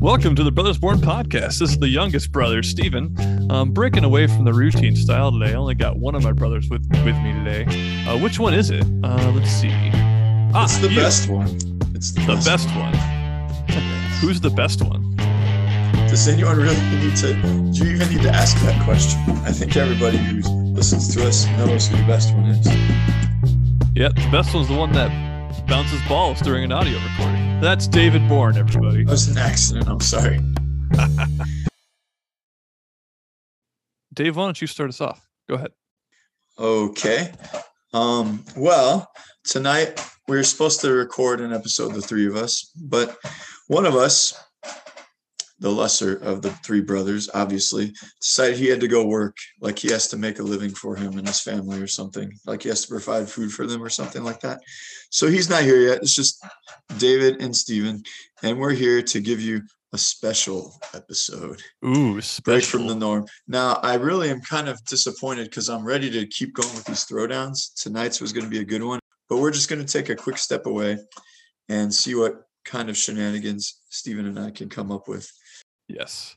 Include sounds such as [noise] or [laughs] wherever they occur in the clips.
Welcome to the Brothers Born podcast. This is the youngest brother, Stephen. Um, breaking away from the routine style today. I only got one of my brothers with, with me today. Uh, which one is it? Uh, let's see. Ah, it's the you. best one. It's the, the best, best one. Who's the best one? Does anyone really need to? Do you even need to ask that question? I think everybody who listens to us knows who the best one is. Yep, the best one's the one that bounces balls during an audio recording. That's David Born, everybody. That was an accident. I'm sorry. [laughs] Dave, why don't you start us off? Go ahead. Okay. Um, well, tonight we are supposed to record an episode, the three of us, but one of us the lesser of the three brothers, obviously, decided he had to go work, like he has to make a living for him and his family or something, like he has to provide food for them or something like that. So he's not here yet. It's just David and Stephen, and we're here to give you a special episode. Ooh, special. Break from the norm. Now, I really am kind of disappointed because I'm ready to keep going with these throwdowns. Tonight's was going to be a good one, but we're just going to take a quick step away and see what kind of shenanigans Stephen and I can come up with Yes.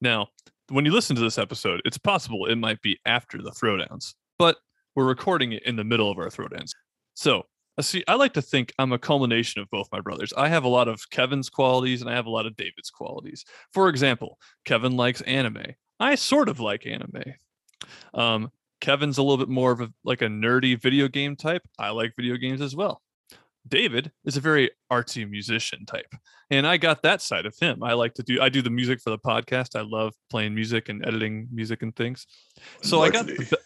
Now, when you listen to this episode, it's possible it might be after the throwdowns, but we're recording it in the middle of our throwdowns. So, see, I like to think I'm a culmination of both my brothers. I have a lot of Kevin's qualities and I have a lot of David's qualities. For example, Kevin likes anime. I sort of like anime. Um, Kevin's a little bit more of a like a nerdy video game type. I like video games as well. David is a very artsy musician type. And I got that side of him. I like to do I do the music for the podcast. I love playing music and editing music and things. So I got the,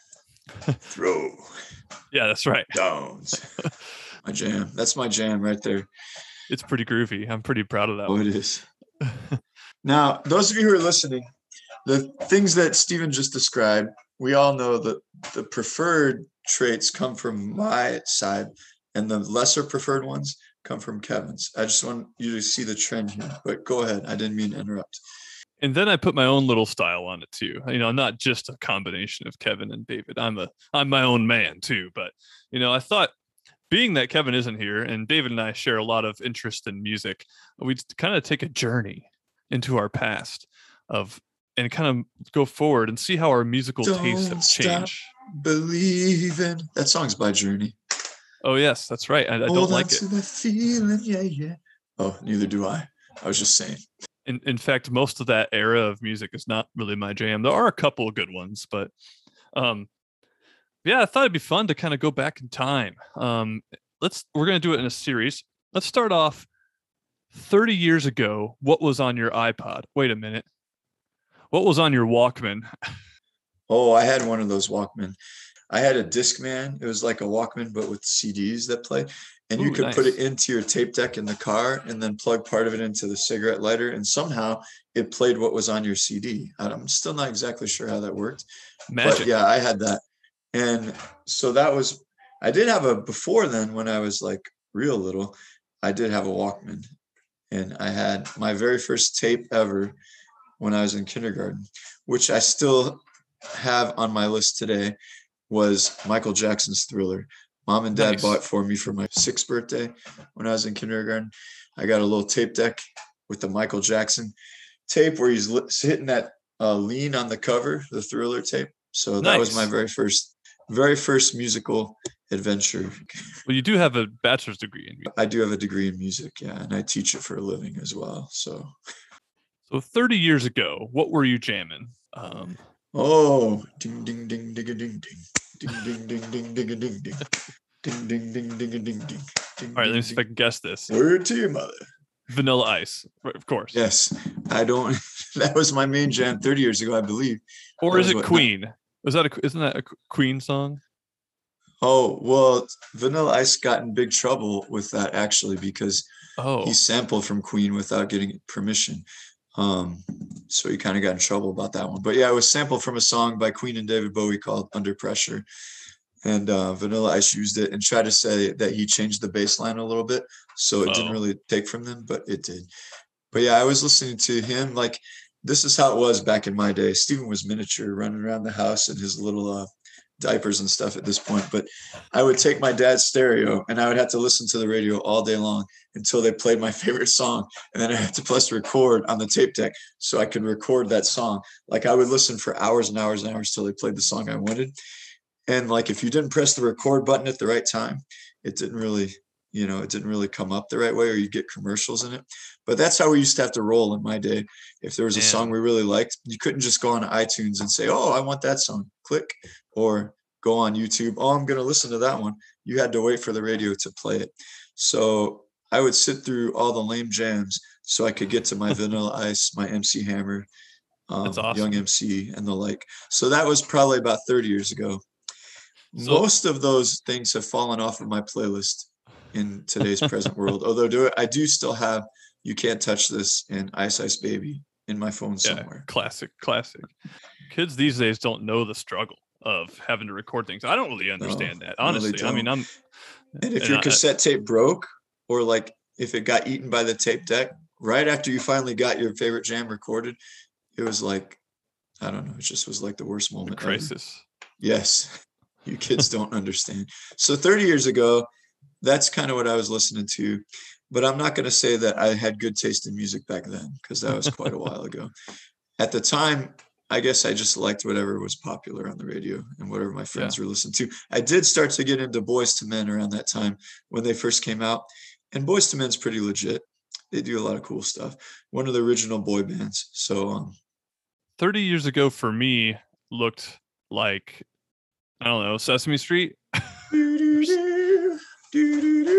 [laughs] throw. Yeah, that's right. Downs. my jam. That's my jam right there. It's pretty groovy. I'm pretty proud of that. Oh, one. it is. now, those of you who are listening, the things that Stephen just described, we all know that the preferred traits come from my side and the lesser preferred ones come from Kevin's. I just want you to see the trend here. But go ahead. I didn't mean to interrupt. And then I put my own little style on it too. You know, not just a combination of Kevin and David. I'm a I'm my own man too. But you know, I thought being that Kevin isn't here and David and I share a lot of interest in music, we'd kind of take a journey into our past of and kind of go forward and see how our musical Don't tastes have changed. Believing that song's by Journey. Oh yes, that's right. I, I don't like it. The feeling, yeah, yeah. Oh, neither do I. I was just saying. In in fact, most of that era of music is not really my jam. There are a couple of good ones, but um, yeah, I thought it'd be fun to kind of go back in time. Um, let's we're gonna do it in a series. Let's start off 30 years ago. What was on your iPod? Wait a minute. What was on your Walkman? [laughs] Oh, I had one of those Walkman. I had a Discman. It was like a Walkman, but with CDs that play. And Ooh, you could nice. put it into your tape deck in the car and then plug part of it into the cigarette lighter. And somehow it played what was on your CD. I'm still not exactly sure how that worked. Magic. But yeah, I had that. And so that was, I did have a, before then when I was like real little, I did have a Walkman. And I had my very first tape ever when I was in kindergarten, which I still have on my list today was Michael Jackson's Thriller. Mom and dad nice. bought for me for my sixth birthday when I was in kindergarten. I got a little tape deck with the Michael Jackson tape where he's hitting that uh, lean on the cover, the Thriller tape. So that nice. was my very first, very first musical adventure. Well, you do have a bachelor's degree in music. I do have a degree in music, yeah, and I teach it for a living as well. So, so 30 years ago, what were you jamming? Um, oh, ding ding ding ding ding ding. Ding ding ding ding ding ding ding. Ding ding ding ding ding ding. All right, let me see if I can guess this. Word to your mother. Vanilla Ice, of course. Yes, I don't. [laughs] That was my main jam 30 years ago, I believe. Or is it Queen? Was that a? Isn't that a Queen song? Oh well, Vanilla Ice got in big trouble with that actually because oh. he sampled from Queen without getting permission. Um, so he kind of got in trouble about that one. But yeah, it was sampled from a song by Queen and David Bowie called Under Pressure. And uh, Vanilla Ice used it and tried to say that he changed the bass line a little bit. So it oh. didn't really take from them, but it did. But yeah, I was listening to him. Like, this is how it was back in my day. Stephen was miniature running around the house in his little uh, diapers and stuff at this point, but I would take my dad's stereo and I would have to listen to the radio all day long until they played my [laughs] favorite song. And then I had to press record on the tape deck so I could record that song. Like I would listen for hours and hours and hours till they played the song I wanted. And like if you didn't press the record button at the right time, it didn't really, you know, it didn't really come up the right way or you get commercials in it. But that's how we used to have to roll in my day. If there was a Man. song we really liked, you couldn't just go on iTunes and say, Oh, I want that song. Click or go on YouTube. Oh, I'm going to listen to that one. You had to wait for the radio to play it. So I would sit through all the lame jams so I could get to my [laughs] Vanilla Ice, my MC Hammer, um, awesome. Young MC, and the like. So that was probably about 30 years ago. So, Most of those things have fallen off of my playlist in today's present world. [laughs] Although do I do still have "You Can't Touch This" and "Ice Ice Baby" in my phone yeah, somewhere. Classic, classic. Kids these days don't know the struggle of having to record things. I don't really oh, understand no, that. Honestly, no, I mean, I'm. And if and your I, cassette tape broke, or like if it got eaten by the tape deck, right after you finally got your favorite jam recorded, it was like, I don't know, it just was like the worst moment. The crisis. Ever. Yes, [laughs] you kids [laughs] don't understand. So 30 years ago, that's kind of what I was listening to. But I'm not going to say that I had good taste in music back then because that was quite a while [laughs] ago. At the time, I guess I just liked whatever was popular on the radio and whatever my friends yeah. were listening to. I did start to get into Boyz II Men around that time when they first came out. And Boyz II Men's pretty legit. They do a lot of cool stuff. One of the original boy bands. So um 30 years ago for me looked like I don't know, Sesame Street. [laughs]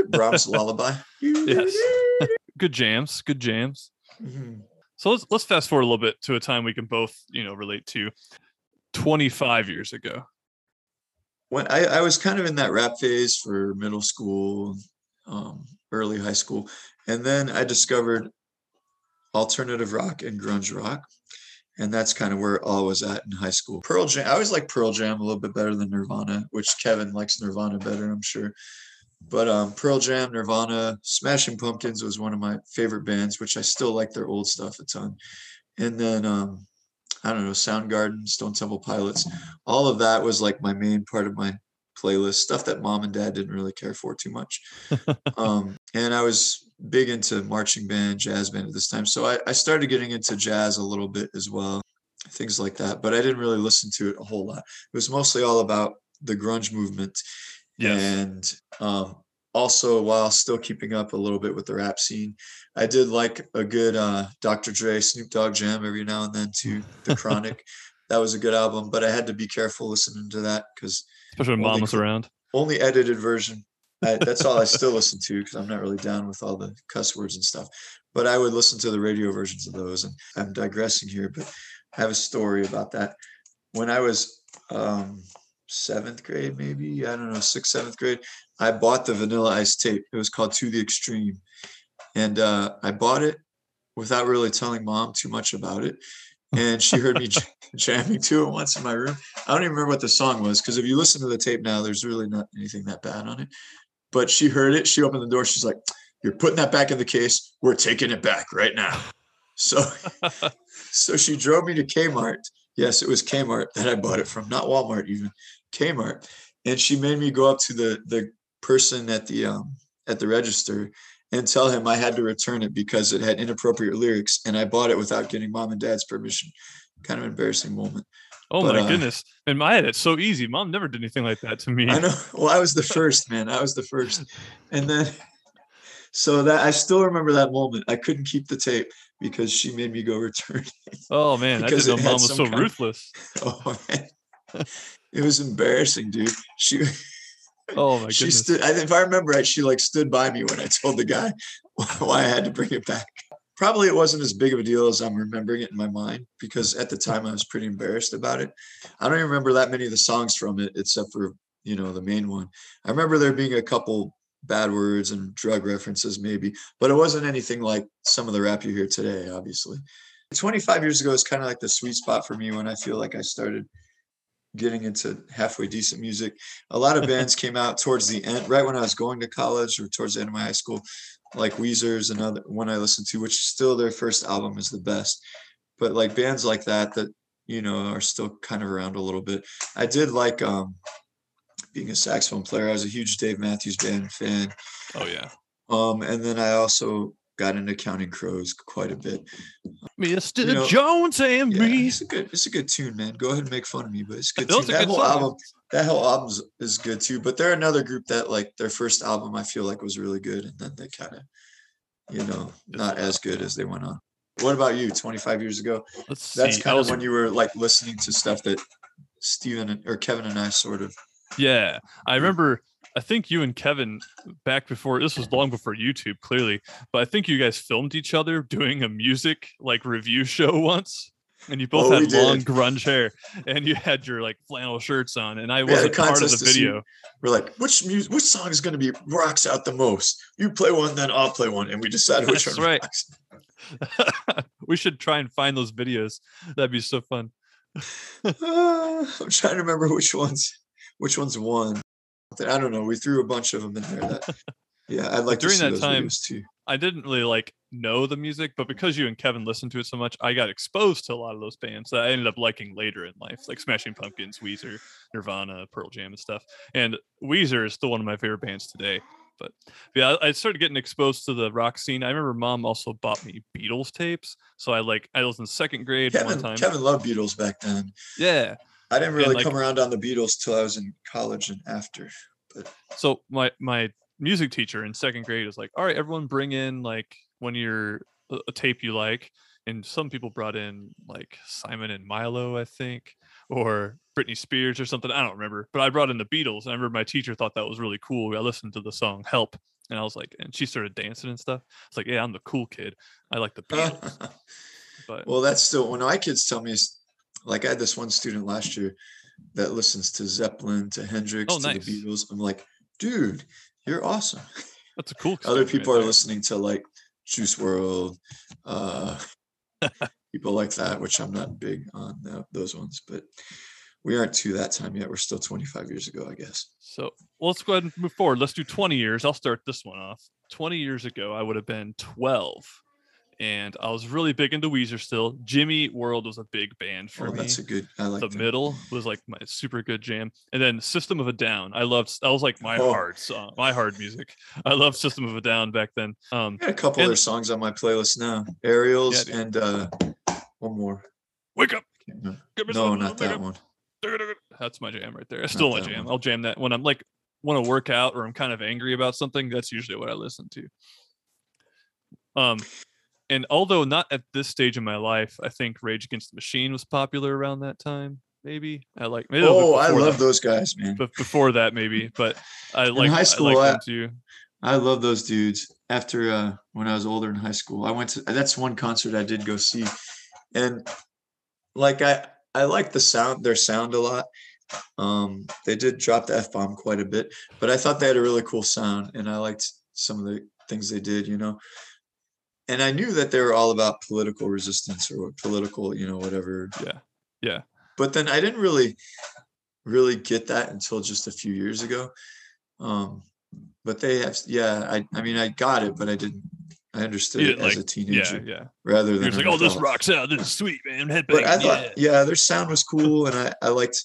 Brahms lullaby. yes. good jams, good jams. Mm-hmm. So let's let's fast forward a little bit to a time we can both, you know, relate to 25 years ago. When I, I was kind of in that rap phase for middle school, um, early high school. And then I discovered alternative rock and grunge rock. And that's kind of where all was at in high school. Pearl Jam, I always like Pearl Jam a little bit better than Nirvana, which Kevin likes Nirvana better, I'm sure. But um, Pearl Jam, Nirvana, Smashing Pumpkins was one of my favorite bands, which I still like their old stuff a ton. And then um, I don't know, Soundgarden, Stone Temple Pilots, all of that was like my main part of my playlist, stuff that mom and dad didn't really care for too much. [laughs] um, and I was big into marching band, jazz band at this time. So I, I started getting into jazz a little bit as well, things like that. But I didn't really listen to it a whole lot. It was mostly all about the grunge movement Yes. And um, also, while still keeping up a little bit with the rap scene, I did like a good uh, Dr. Dre, Snoop Dogg jam every now and then to The Chronic, [laughs] that was a good album, but I had to be careful listening to that because especially when mom was around. Only edited version. I, that's all I still [laughs] listen to because I'm not really down with all the cuss words and stuff. But I would listen to the radio versions of those. And I'm digressing here, but I have a story about that. When I was um, seventh grade, maybe I don't know, sixth, seventh grade. I bought the Vanilla Ice tape. It was called To the Extreme, and uh, I bought it without really telling mom too much about it. And she heard me [laughs] jamming to it once in my room. I don't even remember what the song was because if you listen to the tape now, there's really not anything that bad on it. But she heard it. She opened the door. She's like, "You're putting that back in the case. We're taking it back right now." So, [laughs] so she drove me to Kmart. Yes, it was Kmart that I bought it from, not Walmart even. Kmart, and she made me go up to the the person at the um at the register and tell him I had to return it because it had inappropriate lyrics, and I bought it without getting mom and dad's permission. Kind of embarrassing moment. Oh but, my uh, goodness! In my head, it's so easy. Mom never did anything like that to me. I know. Well, I was the first man. I was the first, and then [laughs] so that I still remember that moment. I couldn't keep the tape because she made me go return it. [laughs] Oh man, because know mom was so ruthless. [laughs] oh man it was embarrassing, dude. She [laughs] Oh my she Stood, if I remember right, she like stood by me when I told the guy why I had to bring it back. Probably it wasn't as big of a deal as I'm remembering it in my mind because at the time I was pretty embarrassed about it. I don't even remember that many of the songs from it except for, you know, the main one. I remember there being a couple bad words and drug references maybe, but it wasn't anything like some of the rap you hear today, obviously. 25 years ago is kind of like the sweet spot for me when I feel like I started getting into halfway decent music. A lot of [laughs] bands came out towards the end, right when I was going to college or towards the end of my high school, like Weezer's another one I listened to, which still their first album is the best. But like bands like that that you know, are still kind of around a little bit. I did like um being a saxophone player. I was a huge Dave Matthews Band fan. Oh yeah. Um, and then I also got into Counting Crows quite a bit. Mr. You know, Jones and yeah, me. It's a good, it's a good tune, man. Go ahead and make fun of me, but it's good. Tune. That whole song. album, that whole album is good too. But they're another group that like their first album I feel like was really good, and then they kind of, you know, not as good as they went on. What about you? Twenty five years ago. Let's That's kind of when you were like listening to stuff that Stephen or Kevin and I sort of. Yeah, I remember I think you and Kevin back before this was long before YouTube, clearly, but I think you guys filmed each other doing a music like review show once. And you both oh, had long grunge hair, and you had your like flannel shirts on, and I we wasn't part of the video. We're like, which music, which song is going to be rocks out the most? You play one, then I'll play one, and we decided which That's one. right. [laughs] we should try and find those videos. That'd be so fun. uh, [laughs] [laughs] I'm trying to remember which ones, which ones won. I don't know. We threw a bunch of them in there. That, [laughs] yeah, I'd like during that time too. I didn't really like know the music, but because you and Kevin listened to it so much, I got exposed to a lot of those bands that I ended up liking later in life, like Smashing Pumpkins, Weezer, Nirvana, Pearl Jam, and stuff. And Weezer is still one of my favorite bands today. But yeah, I started getting exposed to the rock scene. I remember mom also bought me Beatles tapes, so I like I was in second grade Kevin, one time. Kevin loved Beatles back then. Yeah, I didn't really like, come around on the Beatles till I was in college and after. But so my my music teacher in second grade was like, "All right, everyone, bring in like one of your a tape you like." And some people brought in like Simon and Milo, I think, or Britney Spears or something. I don't remember, but I brought in the Beatles. And I remember my teacher thought that was really cool. I listened to the song "Help," and I was like, and she started dancing and stuff. It's like, yeah, I'm the cool kid. I like the Beatles. [laughs] but well, that's still when my kids tell me like I had this one student last year that listens to Zeppelin, to Hendrix, oh, nice. to the Beatles. I'm like, dude, you're awesome. That's a cool. Other people right are there. listening to like Juice WRLD, uh, [laughs] people like that, which I'm not big on the, those ones, but we aren't to that time yet. We're still 25 years ago, I guess. So well, let's go ahead and move forward. Let's do 20 years. I'll start this one off. 20 years ago, I would have been 12 and I was really big into Weezer still. Jimmy World was a big band for oh, me. That's a good. I like the that. middle was like my super good jam, and then System of a Down. I loved. That was like my oh. hard song, my hard music. I loved System of a Down back then. Um, I got a couple and, other songs on my playlist now. Aerials yeah, and uh, one more. Wake up. No, not that one. That's my jam right there. It's still my jam. One. I'll jam that when I'm like want to work out or I'm kind of angry about something. That's usually what I listen to. Um, and although not at this stage in my life, I think Rage Against the Machine was popular around that time. Maybe I like. Maybe oh, I love that. those guys, man. But before that, maybe. But I like high school. I, too. I love those dudes. After uh, when I was older in high school, I went to. That's one concert I did go see, and like I I like the sound, their sound a lot. Um, they did drop the f bomb quite a bit, but I thought they had a really cool sound, and I liked some of the things they did. You know, and I knew that they were all about political resistance or political, you know, whatever. Yeah. Yeah. But then I didn't really, really get that until just a few years ago. Um, but they have, yeah, I, I mean, I got it, but I didn't, I understood it like, as a teenager. Yeah. yeah. Rather than like, oh, this rocks out. This is sweet, man. Headbang. But I thought, yeah. yeah, their sound was cool. And I, I liked,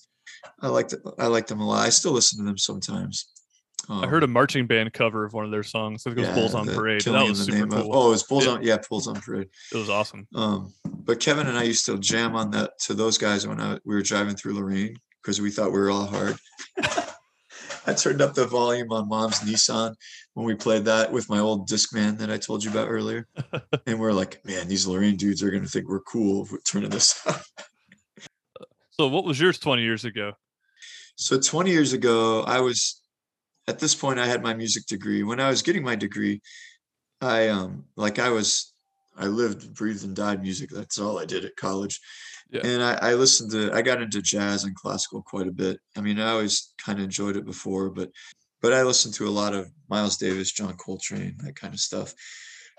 I liked, I liked them a lot. I still listen to them sometimes. Um, I heard a marching band cover of one of their songs. I think it was yeah, Bulls on Parade. That was super cool. Of, oh, it was Bulls yeah. on yeah, Bulls on Parade. It was awesome. Um, but Kevin and I used to jam on that to those guys when I, we were driving through Lorain because we thought we were all hard. [laughs] I turned up the volume on mom's Nissan when we played that with my old Discman that I told you about earlier. [laughs] and we are like, man, these Lorain dudes are going to think we're cool if we're turning this [laughs] up. so, what was yours 20 years ago? So, 20 years ago, I was at this point I had my music degree. When I was getting my degree, I um like I was I lived, breathed, and died music. That's all I did at college. Yeah. And I, I listened to I got into jazz and classical quite a bit. I mean, I always kind of enjoyed it before, but but I listened to a lot of Miles Davis, John Coltrane, that kind of stuff.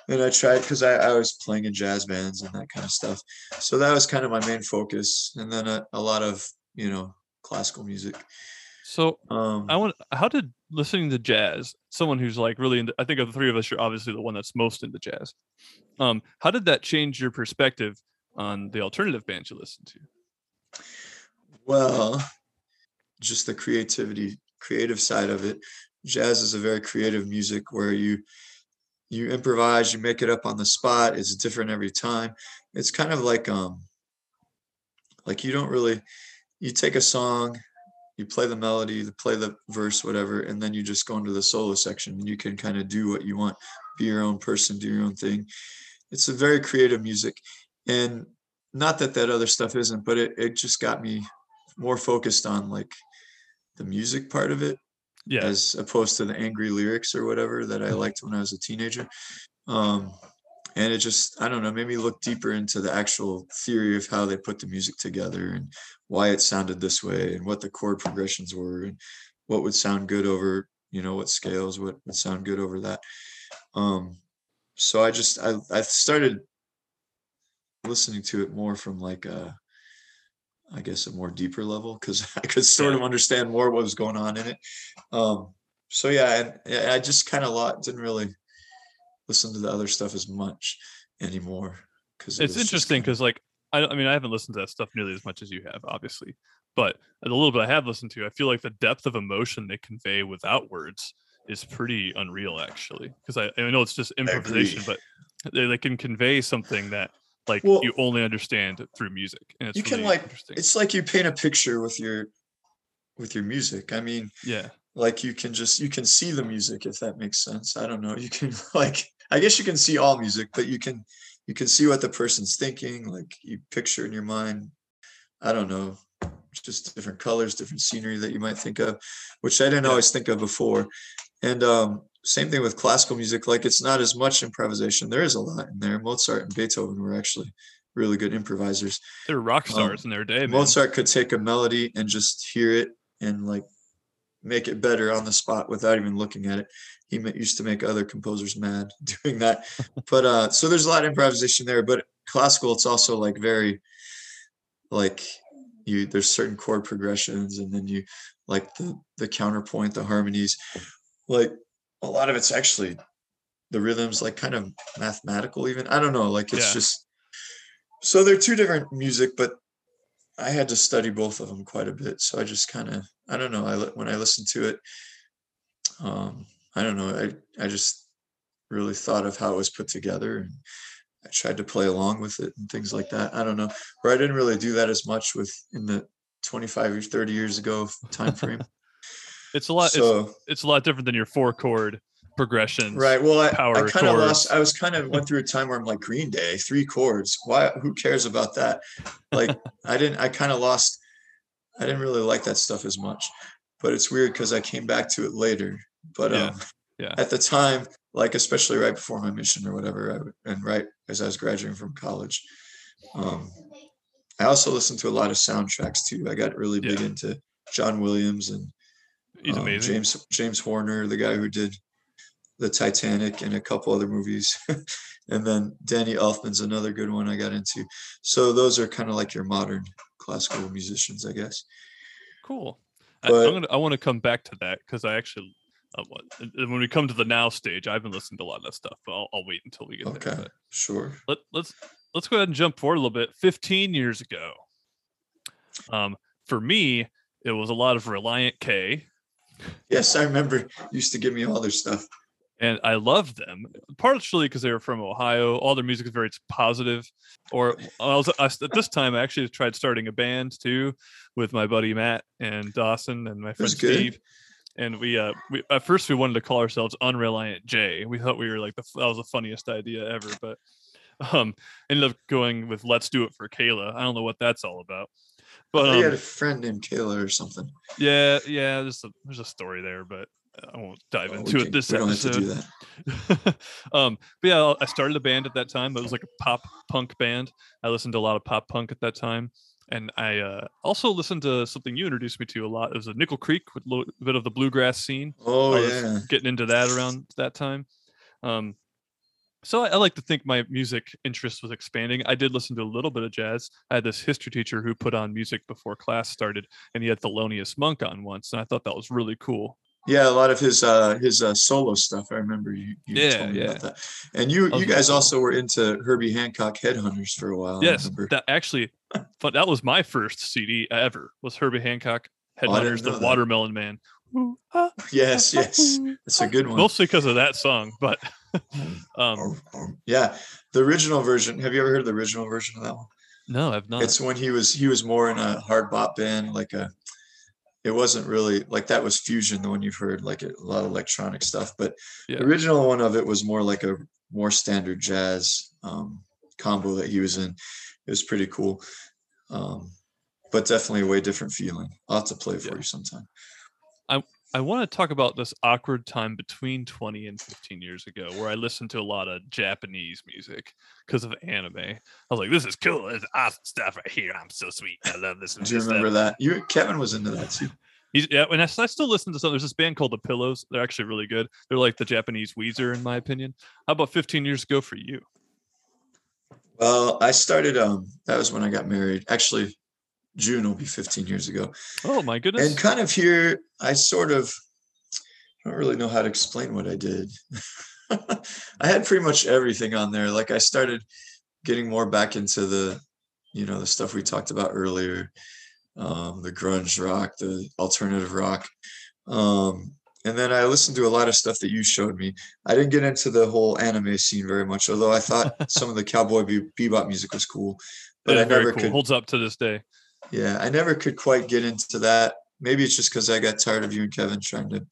And I tried because I, I was playing in jazz bands and that kind of stuff. So that was kind of my main focus. And then a, a lot of, you know, classical music. So um, I want how did listening to jazz, someone who's like really into, I think of the three of us, you're obviously the one that's most into jazz. Um, how did that change your perspective on the alternative bands you listen to? Well, just the creativity, creative side of it. Jazz is a very creative music where you you improvise, you make it up on the spot. It's different every time. It's kind of like um like you don't really you take a song, you play the melody, you play the verse, whatever, and then you just go into the solo section and you can kind of do what you want, be your own person, do your own thing. It's a very creative music. And not that that other stuff isn't, but it, it just got me more focused on like the music part of it Yeah. as opposed to the angry lyrics or whatever that I liked when I was a teenager. Um, and it just, I don't know, made me look deeper into the actual theory of how they put the music together and why it sounded this way and what the chord progressions were and what would sound good over, you know, what scales, what would sound good over that. Um, so I just, I, I started listening to it more from like a, I guess a more deeper level because [laughs] I could sort of understand more what was going on in it. Um, so yeah, and, and I just kind of lot didn't really listen to the other stuff as much anymore because it's interesting because like I, I mean i haven't listened to that stuff nearly as much as you have obviously but the little bit i have listened to i feel like the depth of emotion they convey without words is pretty unreal actually because I, I know it's just improvisation but they, they can convey something that like Well- you only understand through music and it's you can like it's like you paint a picture with your with your music. I mean, yeah like you can just you can see the music if that makes sense. I don't know. You can [laughs] like I guess you can see all music, but you can you can see what the person's thinking. Like you picture in your mind. I don't know, just different colors, different scenery that you might think of, which I didn't always think of before. And um, same thing with classical music. Like it's not as much improvisation. There is a lot in there. Mozart and Beethoven were actually really good improvisers. they were rock Um, stars in their day man. Mozart could take a melody and just hear it and like make it better on the spot without even looking at it. He used to make other composers mad [laughs] doing that. but uh so there's a lot of improvisation there, but classical it's also like very like you there's certain chord progressions and then you like the the counterpoint, the harmonies. Like a lot of it's actually the rhythms like kind of mathematical even. I don't know, like it's Yeah. just so they're two different music, but I had to study both of them quite a bit. So I just kind of, I don't know. I when I listened to it, um, I don't know. I I just really thought of how it was put together, and I tried to play along with it and things like that. I don't know. Where I didn't really do that as much with in the 25 or 30 years ago time frame. [laughs] it's a lot it's, so it's a lot different than your four chord progression. right. Well, I, I kind of lost. I was kind of went through a time where I'm like Green Day, three chords. Why? Who cares about that? Like I didn't. I kind of lost. I didn't really like that stuff as much. But it's weird because I came back to it later. But Yeah, um, yeah. at the time, like especially right before my mission or whatever, I, would- and right as I was graduating from college, um, I also listened to a lot of soundtracks too. I got really big Yeah. into John Williams and um, James James Horner, the guy who did the Titanic and a couple other movies, [laughs] and then Danny Elfman's another good one I got into. So those are kind of like your modern classical musicians, I guess. Cool. I, But- I'm gonna. I want to come back to that because I actually, what- and- and when we come to the now stage, I've been listening to a lot of that stuff, but I'll, I'll wait until we get Okay, there. But sure. let, let's let's go ahead and jump forward a little bit. 15 years ago, um, for me, it was a lot of Relient K, Yes, I remember. Used to give me all their stuff. and I loved them partially because they were from Ohio. All their music is very positive. Or I was I, at this time I actually tried starting a band too with my buddy Matt and Dawson and my friend That's good. And we, uh, we at first we wanted to call ourselves Unreliant J. We thought we were like the that was the funniest idea ever, but um, ended up going with Let's Do It for Kayla. I don't know what that's all about, But but you had um, a friend named Kayla or something. yeah, yeah, there's a there's a story there, but I won't dive Oh, into can- it this episode. have to do that. [laughs] um, but yeah, I started a band at that time. It was like a pop punk band. I listened to a lot of pop punk at that time, and I uh, also listened to something you introduced me to a lot. It was a Nickel Creek with a little bit of the bluegrass scene. Oh yeah. getting into that around that time. Um, so I, I like to think my music interest was expanding. I did listen to a little bit of jazz. I had this history teacher who put on music before class started, and he had Thelonious Monk on once, and I thought that was really cool. Yeah, a lot of his uh his uh solo stuff. I remember you, you Yeah, told me yeah. about that. And you you guys also were into Herbie Hancock Headhunters for a while. Yes, that actually, that was my first CD ever. Was Herbie Hancock Oh, Headhunters, know the that. Watermelon Man. Ah, Yes, ah, yes. ooh. It's a good one. Mostly because of that song, but [laughs] um, or- yeah, the original version. Have you ever heard the original version of that one? no, I've not. It's when he was he was more in a hard bop band, like a. It wasn't really like that was fusion, the one you've heard, like a lot of electronic stuff. But Yeah. the original one of it was more like a more standard jazz um, combo that he was in. It was pretty cool, um, but definitely a way different feeling. I'll have to play for Yeah. you sometime. I want to talk about this awkward time between 20 and 15 years ago where I listened to a lot of Japanese music because of anime. I was like, this is cool. This is awesome stuff right here. I'm so sweet. I love this. Do you remember that? You Kevin was into that too. He's, yeah, and I still listen to some. There's this band called The Pillows. They're actually really good. They're like the Japanese Weezer, in my opinion. How about 15 years ago for you? Well, I started. Um, that was when I got married. Actually, June will be 15 years ago. Oh my goodness. And kind of here, I sort of I don't really know how to explain what I did. [laughs] I had pretty much everything on there. Like I started getting more back into the, you know, the stuff we talked about earlier, um, the grunge rock, the alternative rock. Um, and then I listened to a lot of stuff that you showed me. I didn't get into the whole anime scene very much, although I thought [laughs] some of the cowboy be- bebop music was cool. But I never cool. could Holds up to this day. Yeah, I never could quite get into that. Maybe it's just because I got tired of you and Kevin trying to,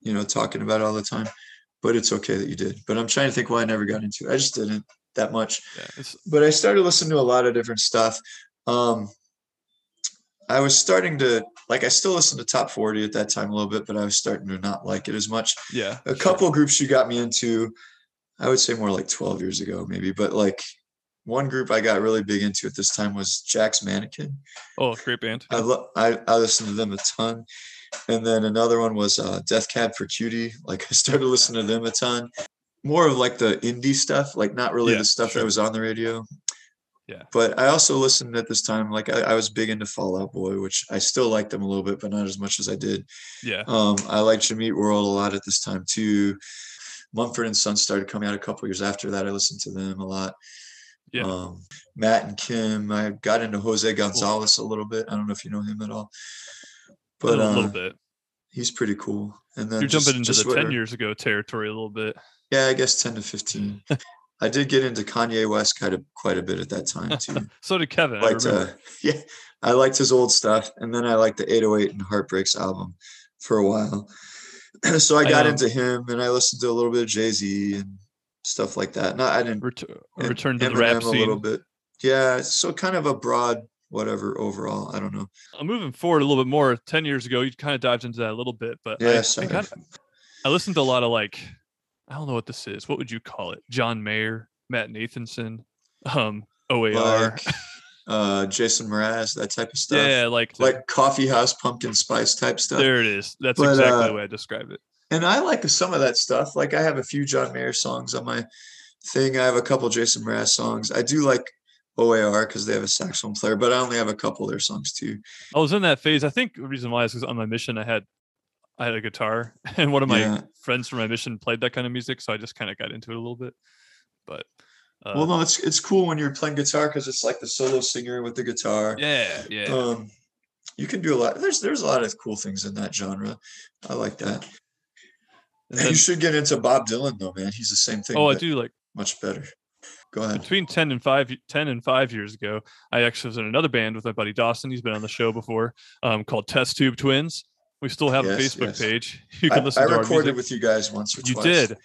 you know, talking about it all the time. But it's okay that you did. But I'm trying to think why I never got into it. I just didn't that much. Yeah, But I started listening to a lot of different stuff. Um, I was starting to like. I still listened to top 40 at that time a little bit, but I was starting to not like it as much. yeah. A sure. couple groups you got me into, I would say more like 12 years ago, maybe. But like one group I got really big into at this time was Jack's Mannequin. Oh, great band. I, lo- I I listened to them a ton, and then another one was uh, Death Cab for Cutie. Like I started listening to them a ton. More of like the indie stuff, like not really Yeah, the stuff sure. that was on the radio. Yeah. But I also listened at this time. Like I, I was big into Fall Out Boy, which I still like them a little bit, but not as much as I did. Yeah. Um, I liked Jimmy Eat World a lot at this time too. Mumford and Sons started coming out a couple years after that. I listened to them a lot. Yeah. Um, Matt and Kim. I got into Jose Gonzalez a little bit. I don't know if you know him at all, but a little uh, bit. he's pretty cool. And then You're just- jumping into the whatever- 10 years ago territory a little bit. Yeah, I guess ten to fifteen. [laughs] I did get into Kanye West kind of quite a bit at that time too. [laughs] So did Kevin. I liked, remember. uh, [laughs] yeah, I liked his old stuff, and then I liked the 808 and Heartbreaks album for a while. [clears throat] so I I, got um, into him, and I listened to a little bit of Jay Z and stuff like that. No, I didn't Ret- return to the rap Eminem a little scene. bit. Yeah, so kind of a broad whatever overall. I don't know. I'm moving forward a little bit more. 10 years ago, you kind of dived into that a little bit, but I- Yeah, I, sorry. got, I listened to a lot of like, I don't know what this is. What would you call it? John Mayer, Matt Nathanson, um, OAR. like uh, Jason Mraz, that type of stuff. yeah, like, the- like coffee house pumpkin spice type stuff. there it is. That's But, exactly uh, the way I describe it. And I like some of that stuff. Like I have a few John Mayer songs on my thing. I have a couple Jason Mraz songs. I do like OAR because they have a saxophone player, but I only have a couple of their songs too. I was in that phase. I think the reason why is because on my mission, I had I had a guitar, [laughs] and one of my Yeah. friends from my mission played that kind of music, so I just kind of got into it a little bit. But uh, well, no, it's it's cool when you're playing guitar because it's like the solo singer with the guitar. yeah, yeah. Um, you can do a lot. There's there's a lot of cool things in that genre. I like that. And you should get into Bob Dylan though, man. He's the same thing. oh, I do like much better. Go ahead. between 10 and 5 10 and 5 years ago i actually was in another band with my buddy dawson he's been on the show before um, called test tube twins we still have a facebook yes. page [laughs] you I, can listen I to recorded with you guys once or you twice. did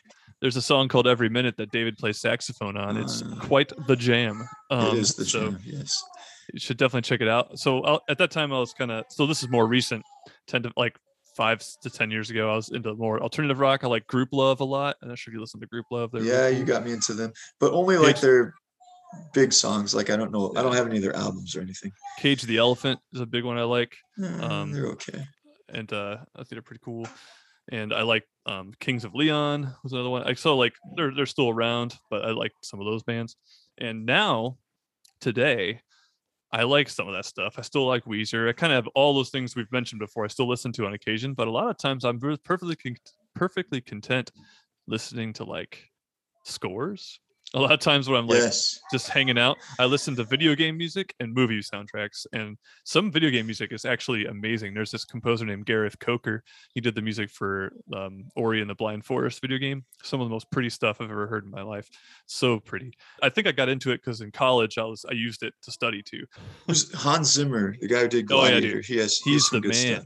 there's a song called every minute that david plays saxophone on it's Ah. quite the jam um, it is the so jam. Yes. you should definitely check it out so i at that time i was kind of so this is more recent 10 to like five to 10 years ago i was into more alternative rock i like Grouplove a lot i'm not sure if you listen to Grouplove They're really Yeah, cool. you got me into them, but only like Cage- their big songs. Like I don't know. I don't have any of their albums or anything. cage the elephant is a big one i like Eh, Um, they're okay. and uh, I think they're pretty cool. And I like um, Kings of Leon was another one. I so like they're they're still around, but I like some of those bands. And now, today, I like some of that stuff. I still like Weezer. I kind of have all those things we've mentioned before. I still listen to on occasion, but a lot of times I'm perfectly perfectly content listening to like scores a lot of times when I'm like yes. just hanging out, I listen to video game music and movie soundtracks. And some video game music is actually amazing. There's this composer named Gareth Coker. He did the music for um, Ori and the Blind Forest video game. Some of the most pretty stuff I've ever heard in my life. So pretty. I think I got into it because in college I was I used it to study too. Who's Hans Zimmer, the guy who did Gladiator? Oh, yeah, he has he's he has the man. Stuff.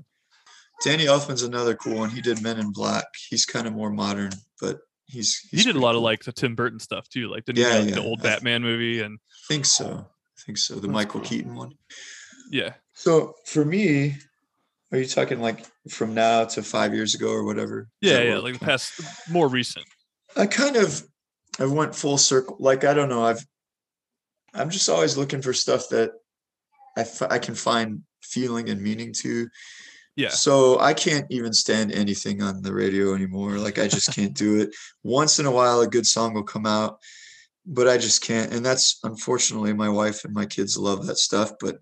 Danny Elfman's another cool one. He did Men in Black. He's kind of more modern, but he's, he's he did a lot cool. of like the Tim Burton stuff too, like the yeah, yeah. the old Batman movie and I think so. I think so. The Michael cool. Keaton one. Yeah. So for me, are you talking like from now to five years ago or whatever? Yeah, yeah, like the past more recent. I kind of I went full circle. Like I don't know. I've I'm just always looking for stuff that I, f- I can find feeling and meaning to yeah. So I can't even stand anything on the radio anymore. Like I just can't do it. [laughs] Once in a while, a good song will come out, but I just can't. And that's unfortunately my wife and my kids love that stuff, but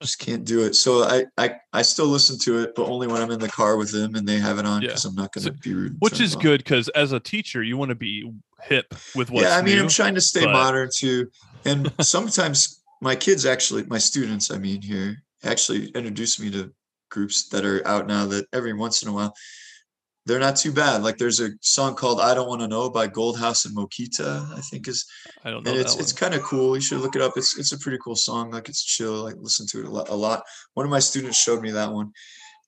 just [laughs] can't do it. So I I I still listen to it, but only when I'm in the car with them and they have it on because yeah. I'm not going to so, be rude. Which is good because as a teacher, you want to be hip with what. Yeah, I mean, new, I'm trying to stay but... modern too, and [laughs] sometimes my kids actually, my students, I mean, here actually introduce me to groups that are out now that every once in a while they're not too bad. Like there's a song called "I Don't Want to Know" by Goldhouse and Mokita. I think is. I don't know. And it's it's kind of cool. You should look it up. It's it's a pretty cool song. Like it's chill. Like listen to it a lot. A lot. One of my students showed me that one,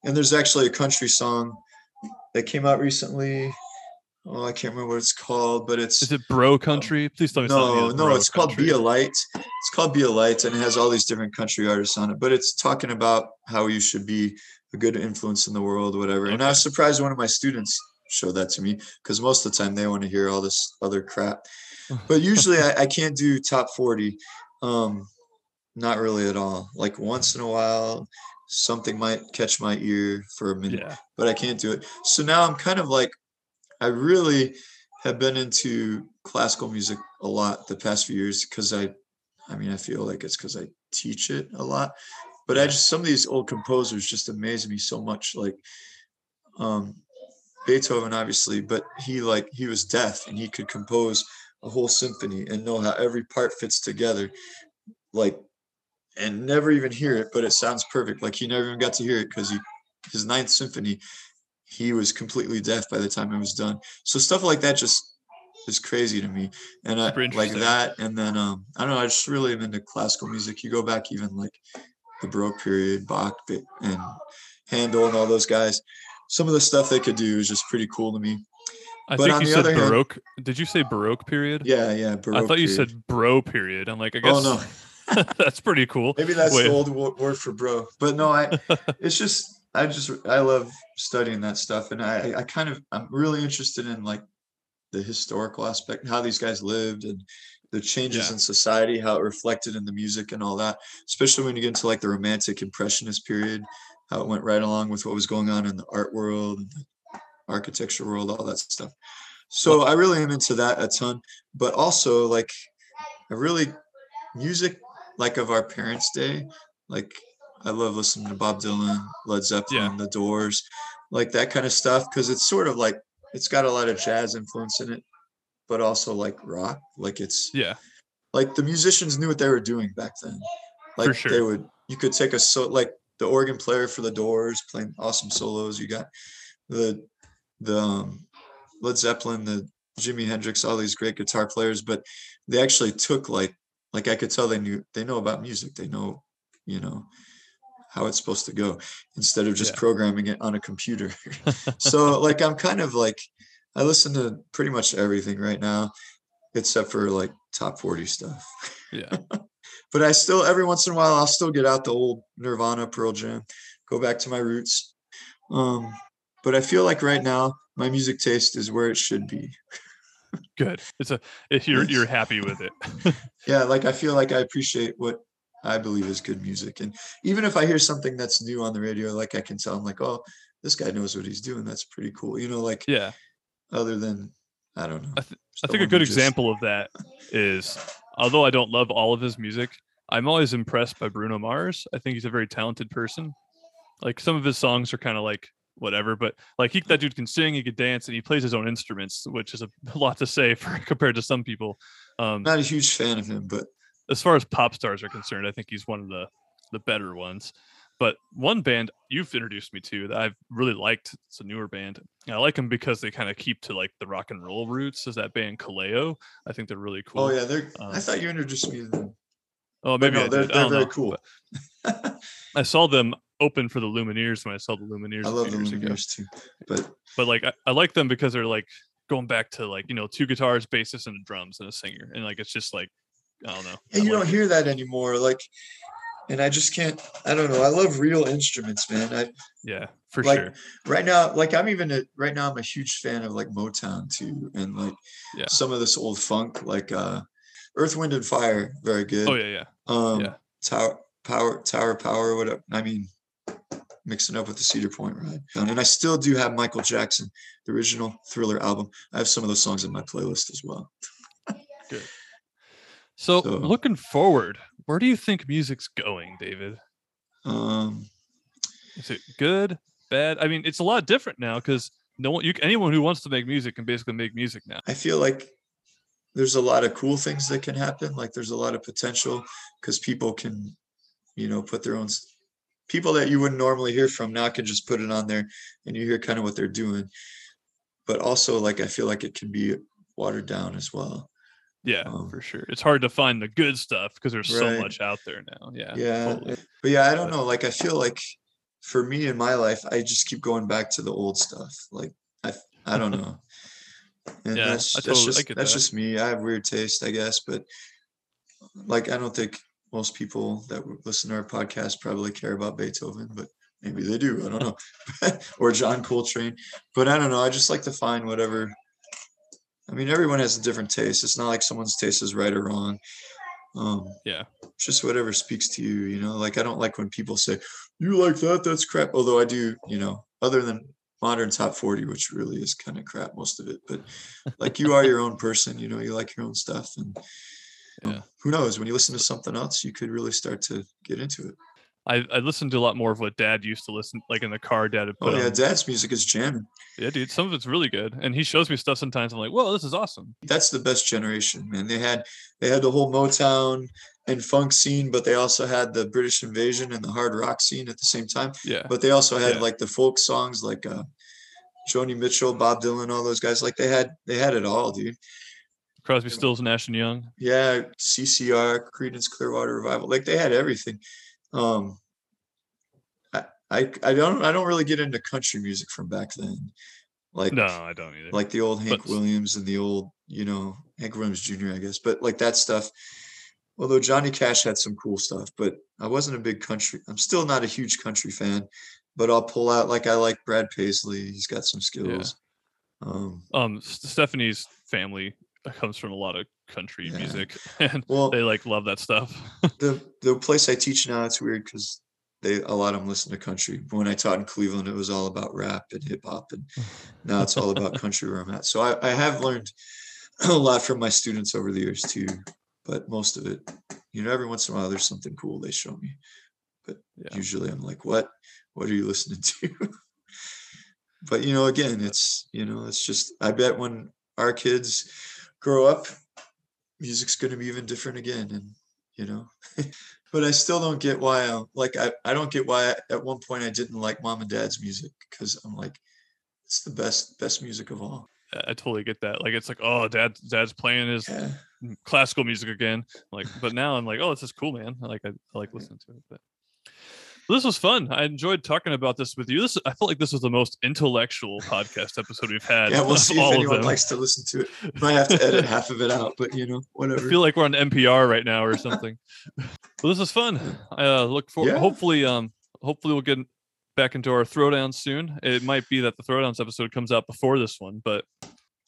and there's actually a country song that came out recently. Oh, I can't remember what it's called, but it's. Is it Bro Country? Please tell me. No, no, it's country. called Be a Light. It's called Be a Light, and it has all these different country artists on it. But it's talking about how you should be a good influence in the world, whatever. Okay. And I was surprised one of my students showed that to me because most of the time they want to hear all this other crap. [laughs] But usually I, I can't do top forty. Um, not really at all. Like once in a while, something might catch my ear for a minute, yeah. but I can't do it. So now I'm kind of like I really have been into classical music a lot the past few years because I, I mean, I feel like it's because I teach it a lot. But I just some of these old composers just amaze me so much. Like um, Beethoven, obviously, but he like he was deaf and he could compose a whole symphony and know how every part fits together, like, and never even hear it, but it sounds perfect. Like he never even got to hear it because he his ninth symphony he was completely deaf by the time it was done. So stuff like that just is crazy to me. And I like that. And then um, I don't know, I just really am into classical music. You go back even like the Baroque period, Bach and Handel and all those guys. Some of the stuff they could do is just pretty cool to me. I but think you said Baroque. Hand, Did you say Baroque period? Yeah, yeah. Baroque I thought you period. said bro period. I'm like, I guess. Oh no. [laughs] that's pretty cool. Maybe that's Wait. the old word for bro. But no, I. [laughs] It's just I just I love studying that stuff, and I I kind of I'm really interested in like the historical aspect, how these guys lived, and the changes yeah. in society, how it reflected in the music and all that. Especially when you get into like the Romantic Impressionist period, how it went right along with what was going on in the art world, and the architecture world, all that stuff. So I really am into that a ton, but also like I really music like of our parents' day, like I love listening to Bob Dylan, Led Zeppelin, yeah. The Doors, like that kind of stuff because it's sort of like it's got a lot of jazz influence in it, but also like rock. Like it's yeah, like the musicians knew what they were doing back then. Like sure. they would, you could take a so like the organ player for the Doors playing awesome solos. You got the the um, Led Zeppelin, the Jimi Hendrix, all these great guitar players, but they actually took like like I could tell they knew they know about music. They know, you know, how it's supposed to go instead of just yeah. programming it on a computer. [laughs] so [laughs] like I'm kind of like I listen to pretty much everything right now except for like top 40 stuff. Yeah. [laughs] but I still every once in a while I'll still get out the old Nirvana Pearl Jam, go back to my roots. Um but I feel like right now my music taste is where it should be. Good. It's a if you're you're happy with it. yeah, like I feel like I appreciate what I believe is good music. And even if I hear something that's new on the radio, like I can tell, I'm like, oh, this guy knows what he's doing. That's pretty cool. You know, like yeah. Other than I don't know. I, th- I think a good example of that is, although I don't love all of his music, I'm always impressed by Bruno Mars. I think he's a very talented person. Like some of his songs are kind of like whatever, but like he that dude can sing, he could dance, and he plays his own instruments, which is a [laughs] lot to say [laughs] for compared to some people. Um, Not a huge fan of him, but as far as pop stars are concerned, I think he's one of the the better ones. But one band you've introduced me to that I've really liked, it's a newer band. I like them because they kind of keep to like the rock and roll roots. Is that band Kaleo? I think they're really cool. Oh yeah, they're. Um, I thought you introduced me to them. Oh, maybe no, they're, they're very know, cool. [laughs] I saw them open for the Lumineers when I saw the Lumineers. I love the Lumineers ago. too, but but like I, I like them because they're like going back to like you know two guitars, bassist, and drums and a singer, and like it's just like I don't know. And you don't it. hear that anymore. Like and I just can't. I don't know. I love real instruments, man. I yeah, for like, sure. Right now, like I'm even a, right now. I'm a huge fan of like Motown too, and like yeah. some of this old funk, like uh, Earth, Wind, and Fire. Very good. Oh yeah, yeah. Um, yeah. Tower, Power, Tower, Power. Whatever. I mean, mixing up with the Cedar Point Ride. And I still do have Michael Jackson, the original Thriller album. I have some of those songs in my playlist as well. Good. So, so, looking forward, where do you think music's going, David? Um, is it good, bad? I mean, it's a lot different now because no one, you, anyone who wants to make music can basically make music now. I feel like there's a lot of cool things that can happen. Like there's a lot of potential because people can, you know, put their own people that you wouldn't normally hear from now can just put it on there and you hear kind of what they're doing. But also, like I feel like it can be watered down as well. Yeah, um, for sure. It's hard to find the good stuff because there's right. so much out there now. Yeah. Yeah. Totally. But yeah, I don't know. Like I feel like for me in my life, I just keep going back to the old stuff. Like I I don't [laughs] know. And yeah, that's, that's totally, just that's that. just me. I have weird taste, I guess, but like I don't think most people that listen to our podcast probably care about Beethoven, but maybe they do. I don't know. [laughs] or John Coltrane. But I don't know. I just like to find whatever I mean, everyone has a different taste. It's not like someone's taste is right or wrong. Um, yeah, just whatever speaks to you. You know, like I don't like when people say you like that. That's crap. Although I do. You know, other than modern top 40 which really is kind of crap most of it but like you are your own person you know you like your own stuff and yeah. who knows when you listen to something else you could really start to get into it I, I listened to a lot more of what dad used to listen like in the car dad would put oh yeah on. dad's music is jamming. Yeah dude some of it's really good and he shows me stuff sometimes i'm like whoa this is awesome. That's the best generation man. They had they had the whole motown and funk scene but they also had the british invasion and the hard rock scene at the same time. Yeah. But they also had yeah. like the folk songs like uh joni mitchell bob dylan all those guys like they had they had it all dude. Crosby stills nash and young. Yeah ccr creedence clearwater revival like they had everything um, I, I I don't I don't really get into country music from back then. Like no, I don't either. Like the old Hank but, Williams and the old, you know, Hank Williams Jr. I guess, but like that stuff. Although Johnny Cash had some cool stuff, but I wasn't a big country. I'm still not a huge country fan, but I'll pull out like I like Brad Paisley. He's got some skills. Yeah. Um, um, Stephanie's family comes from a lot of country yeah. music [laughs] and well, they like love that stuff. [laughs] the the place I teach now it's weird because they a lot of them listen to country. But when I taught in Cleveland, it was all about rap and hip hop, and now it's all about [laughs] country where I'm at. So I, I have learned [clears throat] a lot from my students over the years too. But most of it, you know, every once in a while there's something cool they show me. But yeah. usually I'm like, what? What are you listening to? but you know, again, it's you know, it's just I bet when our kids grow up, music's going to be even different again. And, you know, [laughs] but I still don't get why, I, like, I, I don't get why I, at one point I didn't like mom and dad's music because I'm like, it's the best, best music of all. I totally get that. Like, it's like, oh, dad, dad's playing his yeah. classical music again. Like, but now I'm like, oh, this is cool, man. I like, I, I like listening to it. But this was fun. I enjoyed talking about this with you. This I felt like this was the most intellectual podcast episode we've had. Yeah, we'll see if anyone likes to listen to it. Might have to edit half of it out, but you know, whatever. I feel like we're on NPR right now or something. well, this is fun. I uh, look forward. Yeah. Hopefully, um, hopefully we'll get back into our throwdown soon. It might be that the throwdowns episode comes out before this one, but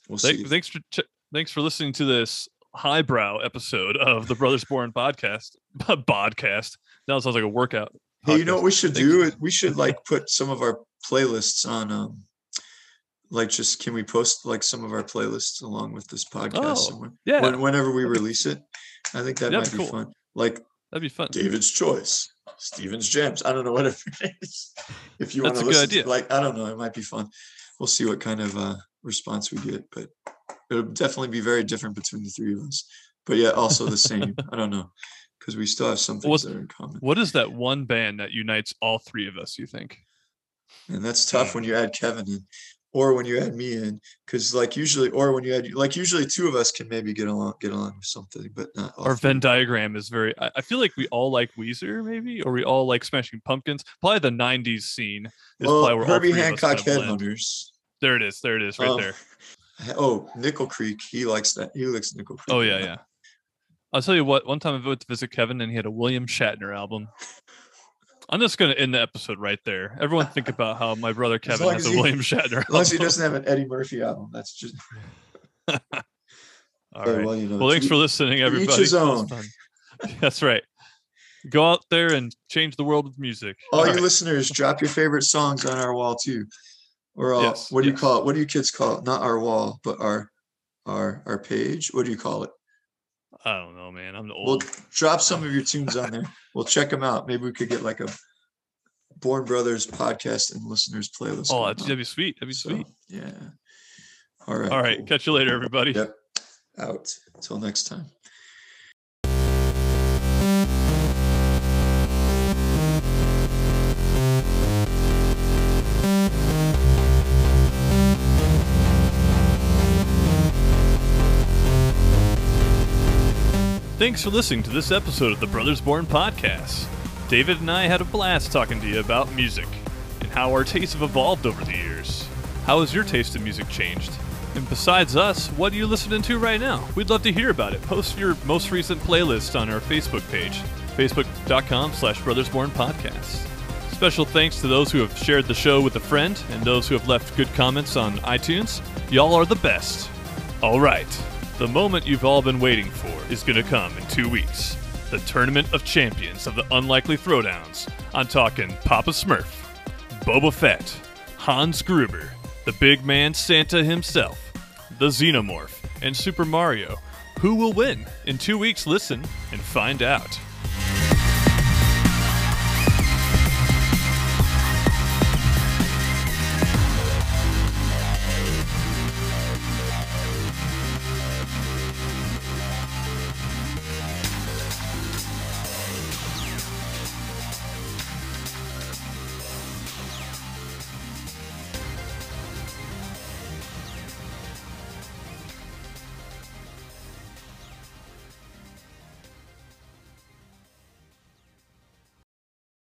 we'll th- thanks for ch- thanks for listening to this highbrow episode of the Brothers Born podcast. [laughs] podcast. Now it sounds like a workout. Hey, you know what we should do? We should [laughs] like put some of our playlists on um like just can we post like some of our playlists along with this podcast oh. Yeah. When, whenever we release it. I think that might be cool. fun. Like That'd be fun. David's choice. Stephen's gems. I don't know whatever it is. [laughs] If you want to listen, to, like I don't know, it might be fun. We'll see what kind of uh, response we get, but it'll definitely be very different between the three of us. But yeah, also the same. [laughs] I don't know because we still have some things What's- that are in common, What is that one band that unites all three of us? You think? and that's tough when you add Kevin in, or when you add me in, because like usually, or when you add like usually two of us can maybe get along get along with something, but not all Our three. Venn diagram is very. I, I feel like we all like Weezer, maybe, or we all like Smashing Pumpkins. Probably the '90s scene is Well, probably where all Herbie three of us Hancock kinda blend. Headhunters. There it is. There it is, right Oh, there. Oh, Nickel Creek. He likes that. He likes Nickel Creek. Oh yeah, yeah. I'll tell you what. One time I went to visit Kevin, and he had a William Shatner album. I'm just gonna end the episode right there. Everyone think about how my brother Kevin has a he- William Shatner album. Unless he doesn't have an Eddie Murphy album. That's just [laughs] All right. well, you know. Well, thanks for each- listening, each everybody. his own. [laughs] That's right. Go out there and change the world with music. All you right. listeners, drop your favorite songs on our wall too. Or uh, Yes, what do you call it? What do you kids call it? Not our wall, but our our our page. What do you call it? I don't know, man. I'm the We'll old. drop some of your tunes on there. We'll check them out. Maybe we could get like a Born Brothers podcast and listeners playlist. oh, going that'd, on. that'd be sweet. That'd be So, sweet. yeah. All right. All right. cool. Catch you later, everybody. Yep. Out. Until next time. Thanks for listening to this episode of the Brothers Born podcast. David and I had a blast talking to you about music and how our tastes have evolved over the years. How has your taste in music changed? And besides us, what are you listening to right now? We'd love to hear about it. Post your most recent playlist on our Facebook page, facebook.com slash brothersborn podcast. Special thanks to those who have shared the show with a friend and those who have left good comments on iTunes. Y'all are the best. All right, the moment you've all been waiting for is going to come in two weeks. The Tournament of Champions of the Unlikely Throwdowns. I'm talking Papa Smurf, Boba Fett, Hans Gruber, the big man Santa himself, the Xenomorph, and Super Mario. Who will win? In two weeks, listen and find out.